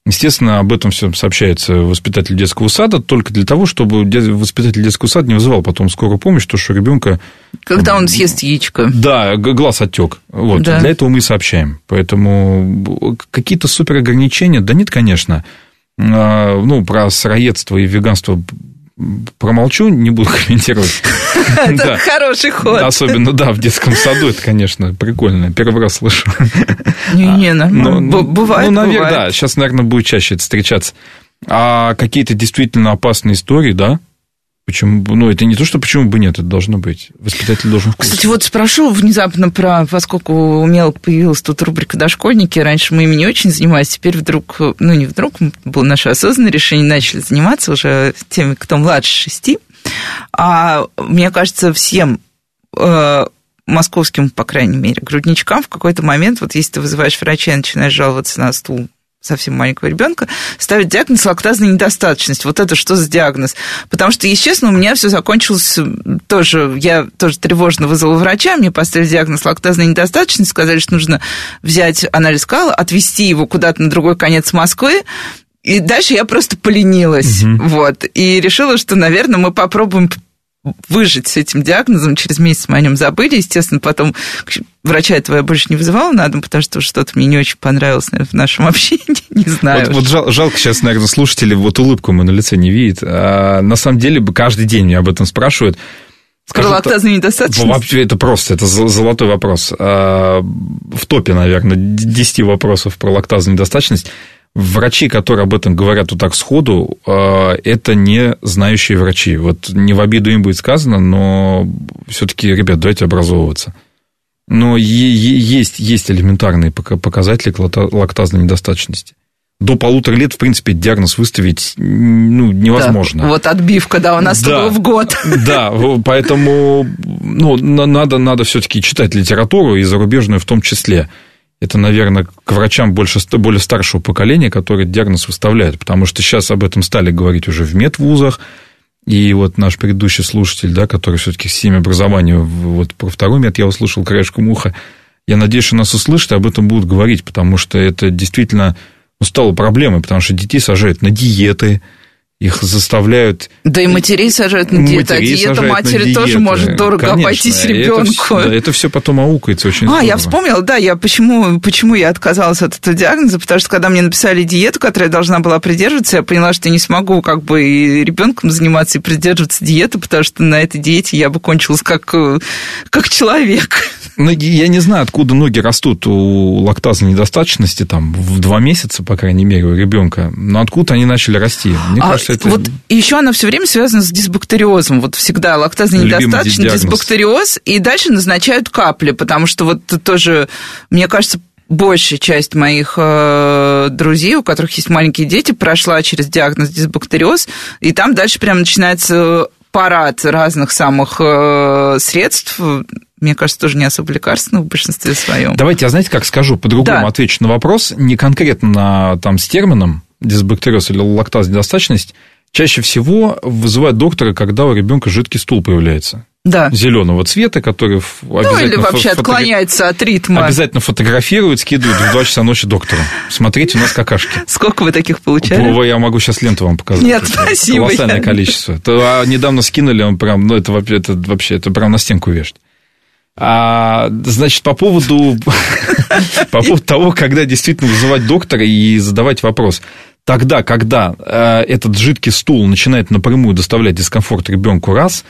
S2: Естественно, об этом все сообщается воспитателю детского сада только для того, чтобы воспитатель детского сада не вызывал потом скорую помощь, то, что ребенка...
S1: Когда он съест яичко.
S2: Да, глаз отек. Вот. Да. Для этого мы и сообщаем. Поэтому какие-то супер ограничения, да нет, конечно. А, ну, про сыроедство и веганство промолчу, не буду комментировать. [laughs]
S1: Это хороший ход.
S2: Особенно, да, в детском саду это, конечно, прикольно. Первый раз слышу.
S1: Не-не, ну, бывает, Ну, наверное,
S2: да, сейчас, наверное, будет чаще это встречаться. А какие-то действительно опасные истории, да, Почему? Ну, это не то, что почему бы нет, это должно быть. Воспитатель должен вкусить.
S1: Кстати, вот спрошу внезапно про, поскольку у Мелк появилась тут рубрика «Дошкольники», раньше мы ими не очень занимались, теперь вдруг, ну, не вдруг, было наше осознанное решение, начали заниматься уже теми, кто младше шести. А мне кажется, всем э, московским, по крайней мере, грудничкам в какой-то момент, вот если ты вызываешь врача и начинаешь жаловаться на стул совсем маленького ребенка, ставят диагноз лактазная недостаточность. Вот это что за диагноз? Потому что, естественно, у меня все закончилось тоже, я тоже тревожно вызвала врача, мне поставили диагноз лактазная недостаточность, сказали, что нужно взять анализ кала, отвезти его куда-то на другой конец Москвы, и дальше я просто поленилась, угу. вот, и решила, что, наверное, мы попробуем выжить с этим диагнозом. Через месяц мы о нем забыли. Естественно, потом врача этого я больше не вызывала на дом, потому что что-то мне не очень понравилось в нашем [laughs] общении. Не знаю.
S2: Вот, вот жал, жалко сейчас, наверное, слушатели вот улыбку мы на лице не видят. А, на самом деле, каждый день меня об этом спрашивают.
S1: Скажу, Про лактазную недостаточность?
S2: Вообще, это просто, это золотой вопрос. А, в топе, наверное, 10 вопросов про лактазную недостаточность врачи, которые об этом говорят вот так сходу, э, это не знающие врачи. Вот не в обиду им будет сказано, но все-таки, ребят, давайте образовываться. Но есть, есть элементарные показатели лактазной недостаточности. До полутора лет, в принципе, диагноз выставить ну, невозможно.
S1: Да, вот отбивка, да, у нас да, в год.
S2: Да, поэтому ну, надо, надо все-таки читать литературу, и зарубежную в том числе это, наверное, к врачам больше, более старшего поколения, которые диагноз выставляют, потому что сейчас об этом стали говорить уже в медвузах, и вот наш предыдущий слушатель, да, который все-таки с семьей образования, вот про второй мед я услышал краешком уха, я надеюсь, что нас услышат и об этом будут говорить, потому что это действительно ну, стало проблемой, потому что детей сажают на диеты, их заставляют...
S1: Да и матерей сажают на диету, а диета матери тоже может дорого Конечно, обойтись ребенку.
S2: Это, это все потом аукается очень
S1: А,
S2: здорово.
S1: я вспомнила, да, я почему, почему я отказалась от этого диагноза, потому что когда мне написали диету, которой я должна была придерживаться, я поняла, что я не смогу как бы и ребенком заниматься и придерживаться диеты, потому что на этой диете я бы кончилась как, как человек.
S2: Ну, я не знаю, откуда ноги растут у лактазной недостаточности, там, в два месяца, по крайней мере, у ребенка. Но откуда они начали расти?
S1: Мне а, кажется, это... Вот еще она все время связана с дисбактериозом. Вот всегда лактазная недостаточность, дисбактериоз, и дальше назначают капли, потому что вот тоже, мне кажется, большая часть моих э, друзей, у которых есть маленькие дети, прошла через диагноз дисбактериоз, и там дальше прям начинается парад разных самых э, средств, мне кажется, тоже не особо лекарственных в большинстве своем.
S2: Давайте я, знаете, как скажу, по-другому да. отвечу на вопрос, не конкретно там с термином дисбактериоз или лактаз недостаточность, чаще всего вызывает доктора, когда у ребенка жидкий стул появляется.
S1: Да.
S2: Зеленого цвета, который
S1: ну, или вообще фото... отклоняется от ритма.
S2: Обязательно фотографирует, скидывает в 2 часа ночи доктору. Смотрите, у нас какашки. [laughs]
S1: Сколько вы таких получали?
S2: Я могу сейчас ленту вам показать.
S1: Нет, спасибо.
S2: Колоссальное я... количество. То, а недавно скинули, он прям, ну, это, это вообще, это прям на стенку вешать. А, значит, по поводу, [laughs] по поводу того, когда действительно вызывать доктора и задавать вопрос. Тогда, когда э, этот жидкий стул начинает напрямую доставлять дискомфорт ребенку раз,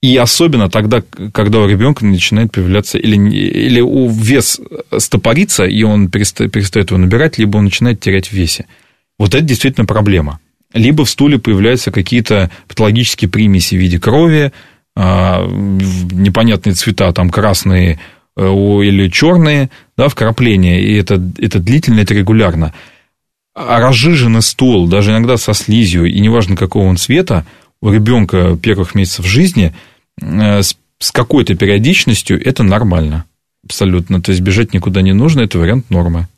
S2: И особенно тогда, когда у ребенка начинает появляться, или, или у вес стопорится, и он перестает, перестает его набирать, либо он начинает терять в весе. Вот это действительно проблема. Либо в стуле появляются какие-то патологические примеси в виде крови, а, непонятные цвета, там красные э, или черные, да, вкрапления, и это, это длительно, это регулярно. А разжиженный стул, даже иногда со слизью, и неважно какого он цвета, у ребенка первых месяцев жизни э, с какой-то периодичностью это нормально. Абсолютно. То есть бежать никуда не нужно, это вариант нормы.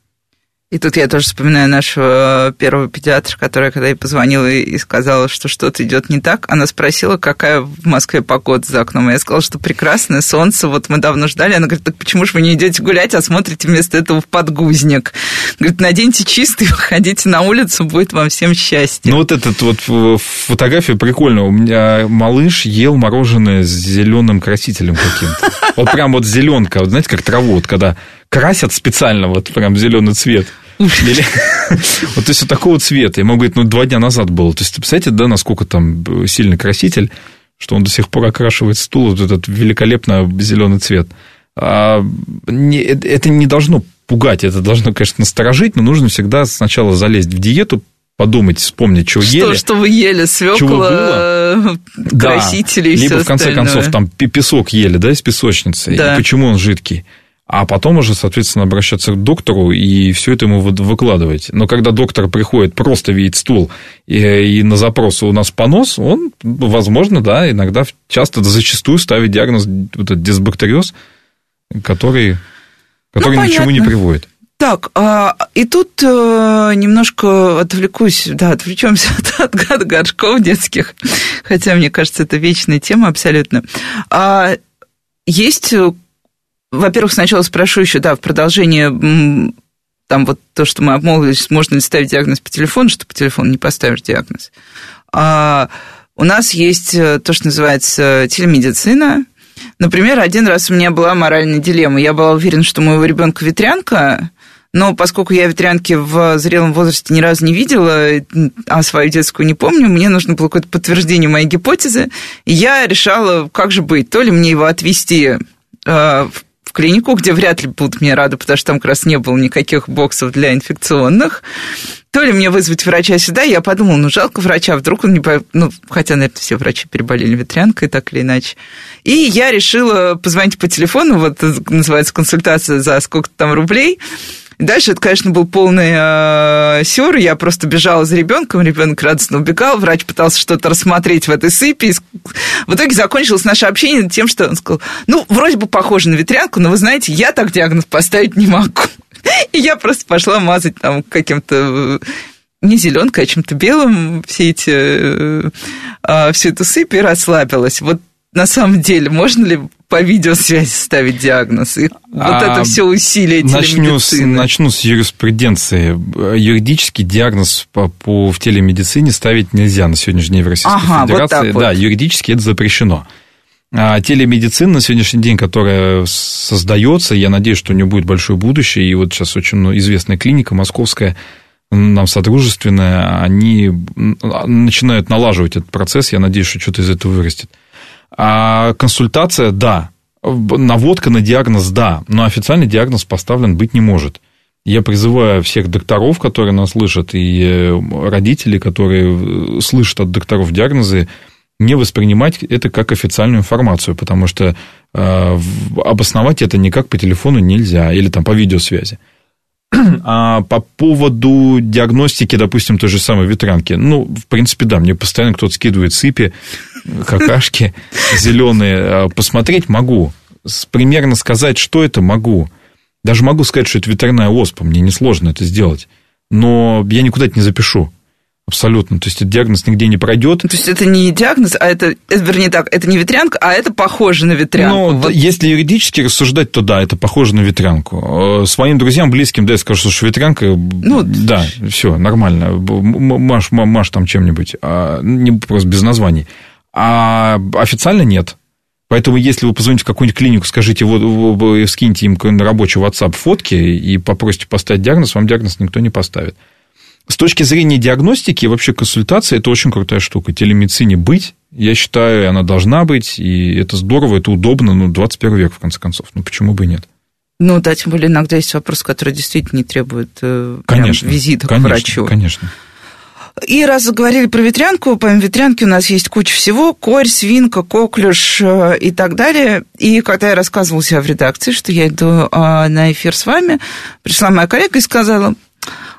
S1: И тут я тоже вспоминаю нашего первого педиатра, которая, когда ей позвонила и сказала, что что-то идет не так, она спросила, какая в Москве погода за окном. Я сказала, что прекрасное солнце, вот мы давно ждали. Она говорит, так почему же вы не идете гулять, а смотрите вместо этого в подгузник? Говорит, наденьте чистый, [laughs] выходите на улицу, будет вам всем счастье.
S2: Ну, вот этот вот фотография прикольная. У меня малыш ел мороженое с зеленым красителем каким-то. Вот прям вот зеленка, вот знаете, как траву, вот когда красят специально вот прям зеленый цвет. [laughs] Вот, то есть, вот такого цвета. Я могу говорить, ну, два дня назад было. То есть, представляете, да, насколько там сильный краситель, что он до сих пор окрашивает стул, вот этот великолепно зеленый цвет. А, не, это не должно пугать, это должно, конечно, насторожить, но нужно всегда сначала залезть в диету, подумать, вспомнить, что, что ели.
S1: Что вы ели, свекла, красители да. и
S2: Либо, в конце
S1: остальное.
S2: концов, там песок ели, да, из песочницы, да. и почему он жидкий а потом уже, соответственно, обращаться к доктору и все это ему выкладывать. Но когда доктор приходит, просто видит стул и, и на запрос у нас понос, он, возможно, да, иногда часто, зачастую ставит диагноз вот этот дисбактериоз, который, который ну, ни к чему не приводит.
S1: Так, а, и тут а, немножко отвлекусь, да, отвлечемся [laughs] от, от горшков детских, хотя, мне кажется, это вечная тема абсолютно. А, есть во-первых, сначала спрошу еще, да, в продолжение там вот то, что мы обмолвились, можно ли ставить диагноз по телефону, что по телефону не поставишь диагноз. А у нас есть э, то, что называется телемедицина. Например, один раз у меня была моральная дилемма. Я была уверена, что у моего ребенка ветрянка, но поскольку я ветрянки в зрелом возрасте ни разу не видела, а свою детскую не помню, мне нужно было какое-то подтверждение моей гипотезы, и я решала, как же быть, то ли мне его отвезти э, в в клинику, где вряд ли будут мне рады, потому что там как раз не было никаких боксов для инфекционных. То ли мне вызвать врача сюда, я подумала, ну, жалко врача, вдруг он не... Ну, хотя, наверное, все врачи переболели ветрянкой, так или иначе. И я решила позвонить по телефону, вот называется консультация за сколько-то там рублей, Дальше это, конечно, был полный э, сюр. Я просто бежала за ребенком, ребенок радостно убегал, врач пытался что-то рассмотреть в этой сыпи. В итоге закончилось наше общение тем, что он сказал, ну, вроде бы похоже на ветрянку, но вы знаете, я так диагноз поставить не могу. И я просто пошла мазать там каким-то э, не зеленкой, а чем-то белым все эти, э, э, всю эту сыпь и расслабилась. Вот на самом деле, можно ли по видеосвязи ставить диагноз? И вот а, это все усилие
S2: начну с, начну с юриспруденции. Юридический диагноз по, по, в телемедицине ставить нельзя на сегодняшний день в Российской ага, Федерации. Вот вот. Да, юридически это запрещено. А телемедицина на сегодняшний день, которая создается, я надеюсь, что у нее будет большое будущее, и вот сейчас очень известная клиника московская, нам содружественная, они начинают налаживать этот процесс, я надеюсь, что что-то из этого вырастет. А консультация, да. Наводка на диагноз, да. Но официальный диагноз поставлен быть не может. Я призываю всех докторов, которые нас слышат, и э, родителей, которые э, слышат от докторов диагнозы, не воспринимать это как официальную информацию, потому что э, обосновать это никак по телефону нельзя или там по видеосвязи. [clears throat] А по поводу диагностики, допустим, той же самой ветрянки, ну, в принципе, да, мне постоянно кто-то скидывает сыпи, [laughs] какашки зеленые. А посмотреть могу. Примерно сказать, что это, могу. Даже могу сказать, что это ветряная оспа, мне несложно это сделать. Но я никуда это не запишу. Абсолютно. То есть, этот диагноз нигде не пройдет.
S1: То есть, это не диагноз, а это, вернее так, это не ветрянка, а это похоже на ветрянку.
S2: Ну, вот. если юридически рассуждать, то да, это похоже на ветрянку. Э, своим друзьям, близким, да, я скажу, что ветрянка, ну, да, все, нормально. Маш, маш там чем-нибудь, а, не просто без названий. А официально нет. Поэтому, если вы позвоните в какую-нибудь клинику, скажите, вот, вы скиньте им на рабочий WhatsApp фотки и попросите поставить диагноз, вам диагноз никто не поставит. С точки зрения диагностики, вообще консультация – это очень крутая штука. Телемедицине быть, Я считаю, она должна быть, и это здорово, это удобно, ну, 21 век, в конце концов. Ну, почему бы и нет?
S1: Ну, да, тем более иногда есть вопросы, которые действительно не требуют
S2: э, конечно,
S1: визита
S2: конечно,
S1: к врачу.
S2: Конечно.
S1: И раз заговорили про ветрянку, помимо ветрянки у нас есть куча всего. Корь, свинка, коклюш э, и так далее. И когда я рассказывала себя в редакции, что я иду а, на эфир с вами, пришла моя коллега и сказала,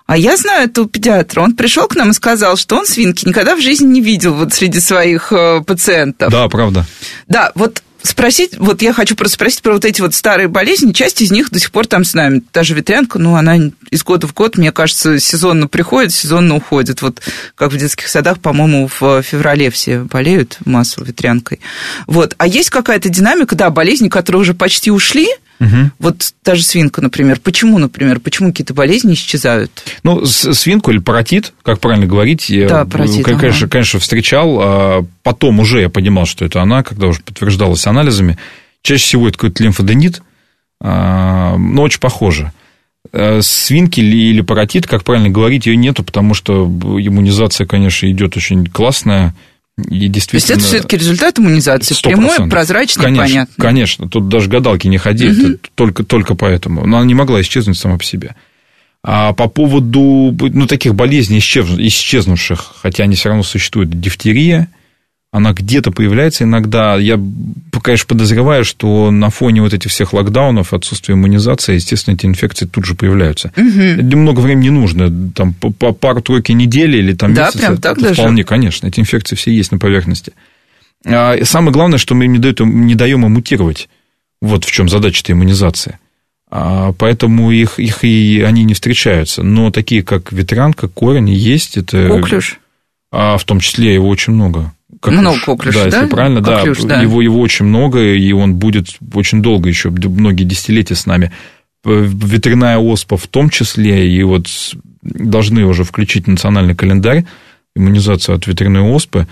S1: а я знаю этого педиатра. Он пришел к нам и сказал, что он свинки никогда в жизни не видел вот среди своих э, пациентов.
S2: Да, правда.
S1: Да, вот спросить, вот я хочу просто спросить про вот эти вот старые болезни, часть из них до сих пор там с нами. Та же ветрянка, ну, она из года в год, мне кажется, сезонно приходит, сезонно уходит. Вот как в детских садах, по-моему, в феврале все болеют массово ветрянкой. Вот. А есть какая-то динамика, да, болезни, которые уже почти ушли, Угу. Вот та же свинка, например. Почему, например, почему какие-то болезни исчезают?
S2: Ну, свинку или паротит, как правильно говорить,
S1: да, паротит,
S2: конечно, ага. конечно, встречал. А потом уже я понимал, что это она, когда уже подтверждалось анализами. Чаще всего это какой-то лимфоденит, а, но очень похоже. А, свинки или паротит, как правильно говорить, ее нету, потому что иммунизация, конечно, идет очень классная и действительно...
S1: То есть, это все-таки результат иммунизации, 100%. прямой, прозрачный,
S2: конечно,
S1: понятный.
S2: Конечно, тут даже гадалки не ходи, угу. это только, только поэтому. Но она не могла исчезнуть сама по себе. А по поводу ну, таких болезней исчезнувших, хотя они все равно существуют, дифтерия – она где-то появляется иногда. Я, конечно, подозреваю, что на фоне вот этих всех локдаунов, отсутствия иммунизации, естественно, эти инфекции тут же появляются. Угу. Много времени не нужно, там, по пару-тройки недели или там
S1: да, месяца. прям так
S2: даже? Вполне, конечно. Эти инфекции все есть на поверхности. А самое главное, что мы им не, даем, не даем им мутировать. Вот в чем задача этой иммунизации. А поэтому их, их и они не встречаются. Но такие, как ветрянка, корень, есть. Это,
S1: Коклюш.
S2: А в том числе его очень много.
S1: Как много коклюш,
S2: да,
S1: да?
S2: Если правильно, коклюш, да, да. Его, его очень много, и он будет очень долго еще, многие десятилетия с нами. Ветряная оспа в том числе, и вот должны уже включить национальный календарь, иммунизацию от ветряной оспы.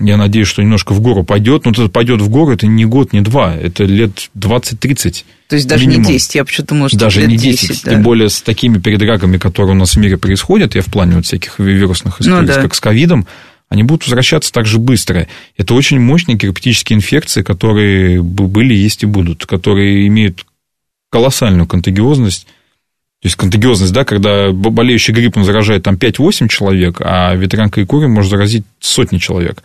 S2: Я надеюсь, что немножко в гору пойдет, но это пойдет в гору, это не год, не два, это лет 20-30.
S1: То есть даже минимум. не 10, я почему-то что
S2: Даже
S1: лет
S2: не 10,
S1: 10
S2: да. тем более с такими передрагами, которые у нас в мире происходят, я в плане вот всяких вирусных историй, ну, да. как с ковидом, они будут возвращаться так же быстро. Это очень мощные герпетические инфекции, которые были, есть и будут, которые имеют колоссальную контагиозность. То есть контагиозность, да, когда болеющий гриппом заражает там 5-8 человек, а ветрянка и курем может заразить сотни человек.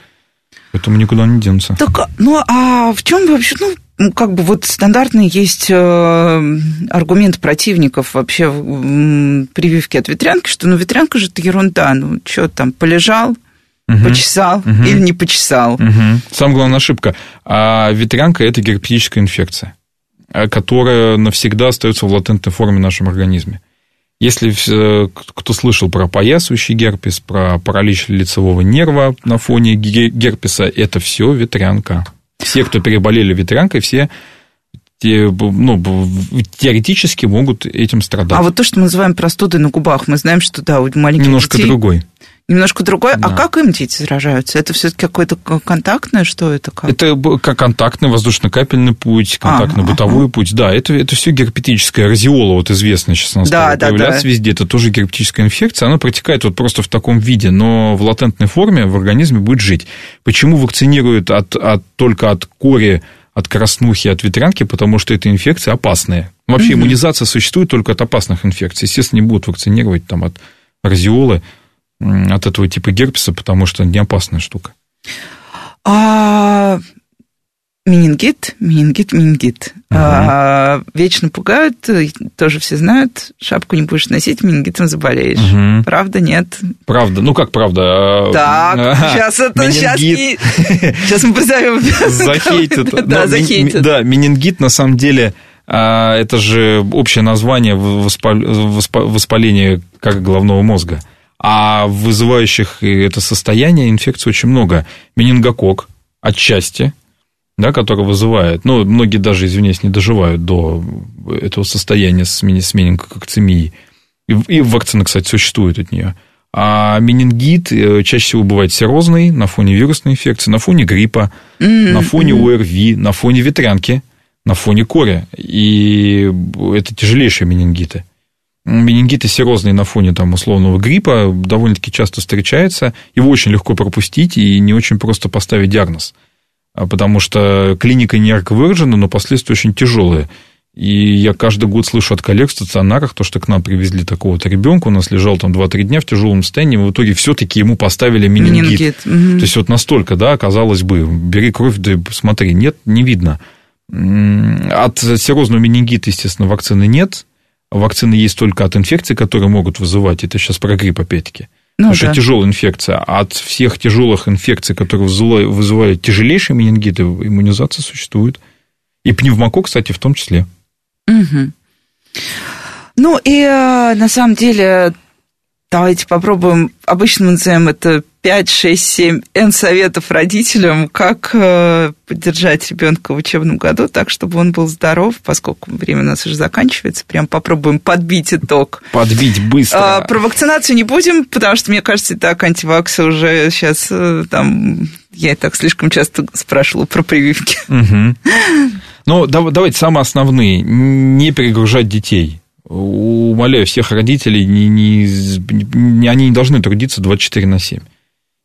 S2: Поэтому никуда не денутся.
S1: Так, ну а в чем вообще, ну, как бы вот стандартный есть э, аргумент противников вообще прививки от ветрянки, что ну ветрянка же это ерунда, ну что там, полежал, угу. почесал угу. или не почесал. Угу.
S2: Самая главная ошибка. А ветрянка – это герпетическая инфекция, а, которая навсегда остается в латентной форме в нашем организме. Если кто слышал про поясывающий герпес, про паралич лицевого нерва на фоне герпеса, это все ветрянка. Все, кто переболели ветрянкой, все те, ну, теоретически могут этим страдать.
S1: А вот то, что мы называем простудой на губах, мы знаем, что да, у маленьких
S2: Немножко
S1: детей...
S2: другой
S1: немножко другое. А да. А как им дети заражаются? Это все-таки какое-то контактное, что это? Как?
S2: Это как контактный воздушно-капельный путь, контактно-бытовой ага. путь. Да, это, это все герпетическая разиола, вот известная сейчас у нас да, да, появляется да. везде. Это тоже герпетическая инфекция. Она протекает вот просто в таком виде, но в латентной форме в организме будет жить. Почему вакцинируют от, от, только от кори, от краснухи, от ветрянки? Потому что эта инфекция опасная. Вообще угу. иммунизация существует только от опасных инфекций. Естественно, не будут вакцинировать там, от разиолы от этого типа герпеса, потому что не опасная штука.
S1: А менингит, менингит, менингит. Угу. А, вечно пугают, тоже все знают, шапку не будешь носить, менингитом заболеешь. Угу. Правда, нет?
S2: Правда, ну как правда? А,
S1: так, сейчас это, сейчас, сейчас мы позовем. [laughs]
S2: Захейтит.
S1: Да, захейтит.
S2: Да, менингит на самом деле а, это же общее название воспаления как головного мозга. А вызывающих это состояние инфекции очень много. Менингокок отчасти, да, который вызывает, ну, многие даже, извиняюсь, не доживают до этого состояния с, с менингококцемией. И, и вакцина, кстати, существует от нее. А менингит э, чаще всего бывает серозный на фоне вирусной инфекции, на фоне гриппа, mm-hmm. на фоне ОРВИ, на фоне ветрянки, на фоне кори. И это тяжелейшие менингиты. Менингит серозный на фоне там, условного гриппа довольно-таки часто встречается. Его очень легко пропустить и не очень просто поставить диагноз. А потому что клиника не ярко выражена, но последствия очень тяжелые. И я каждый год слышу от коллег в стационарах, то, что к нам привезли такого-то ребенка, у нас лежал там 2-3 дня в тяжелом состоянии, в итоге все-таки ему поставили менингит. менингит. Угу. То есть вот настолько, да, казалось бы, бери кровь, да смотри, нет, не видно. От серозного менингита, естественно, вакцины нет. Вакцины есть только от инфекций, которые могут вызывать. Это сейчас про грипп, опять-таки. Ну, Потому да. что тяжелая инфекция. А от всех тяжелых инфекций, которые вызывают, вызывают тяжелейшие менингиты, иммунизация существует. И пневмокок, кстати, в том числе.
S1: Угу. Ну и э, на самом деле Давайте попробуем. Обычно мы называем это 5, 6, 7 N советов родителям, как э, поддержать ребенка в учебном году так, чтобы он был здоров, поскольку время у нас уже заканчивается. Прям попробуем подбить итог.
S2: Подбить быстро.
S1: А, про вакцинацию не будем, потому что, мне кажется, и так антиваксы уже сейчас э, там... Я и так слишком часто спрашивала про прививки.
S2: Угу. Ну, давайте самые основные. Не перегружать детей умоляю всех родителей, не, не, не, они не должны трудиться 24 на 7.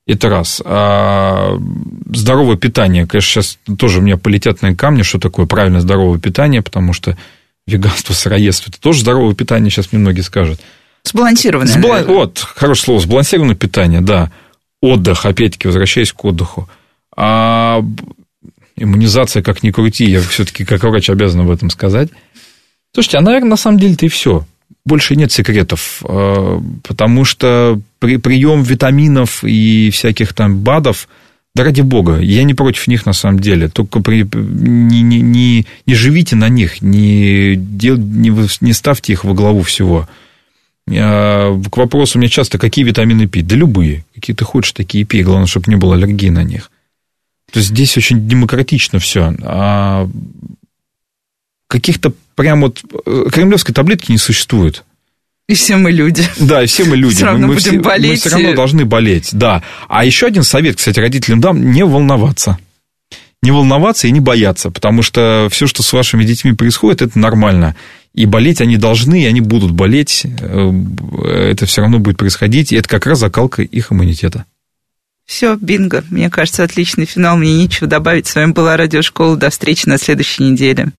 S2: Это раз. А здоровое питание, конечно, сейчас тоже у меня полетят на камни, что такое правильное здоровое питание, потому что веганство, сыроедство, это тоже здоровое питание, сейчас мне многие скажут.
S1: Сбалансированное.
S2: Сбала... Вот, хорошее слово, сбалансированное питание, да. Отдых, опять-таки, возвращаясь к отдыху. А иммунизация, как ни крути, я все-таки как врач обязан об этом сказать. Слушайте, а, наверное, на самом деле-то и все. Больше нет секретов, э, потому что при, прием витаминов и всяких там БАДов, да ради бога, я не против них на самом деле, только при, не, не, не, не живите на них, не, дел, не, не ставьте их во главу всего. Я, к вопросу мне часто, какие витамины пить? Да любые, какие ты хочешь, такие пей, главное, чтобы не было аллергии на них. То есть здесь очень демократично все. А каких-то прям вот э, кремлевской таблетки не существует.
S1: И все мы люди.
S2: Да, и все мы люди. [laughs]
S1: Все равно
S2: мы,
S1: будем
S2: все,
S1: болеть.
S2: Мы все равно должны болеть, да. А еще один совет, кстати, родителям дам, не волноваться. Не волноваться и не бояться, потому что все, что с вашими детьми происходит, это нормально. И болеть они должны, и они будут болеть. Э, это все равно будет происходить, и это как раз закалка их иммунитета.
S1: Все, бинго. Мне кажется, отличный финал. Мне нечего добавить. С вами была Радиошкола. До встречи на следующей неделе.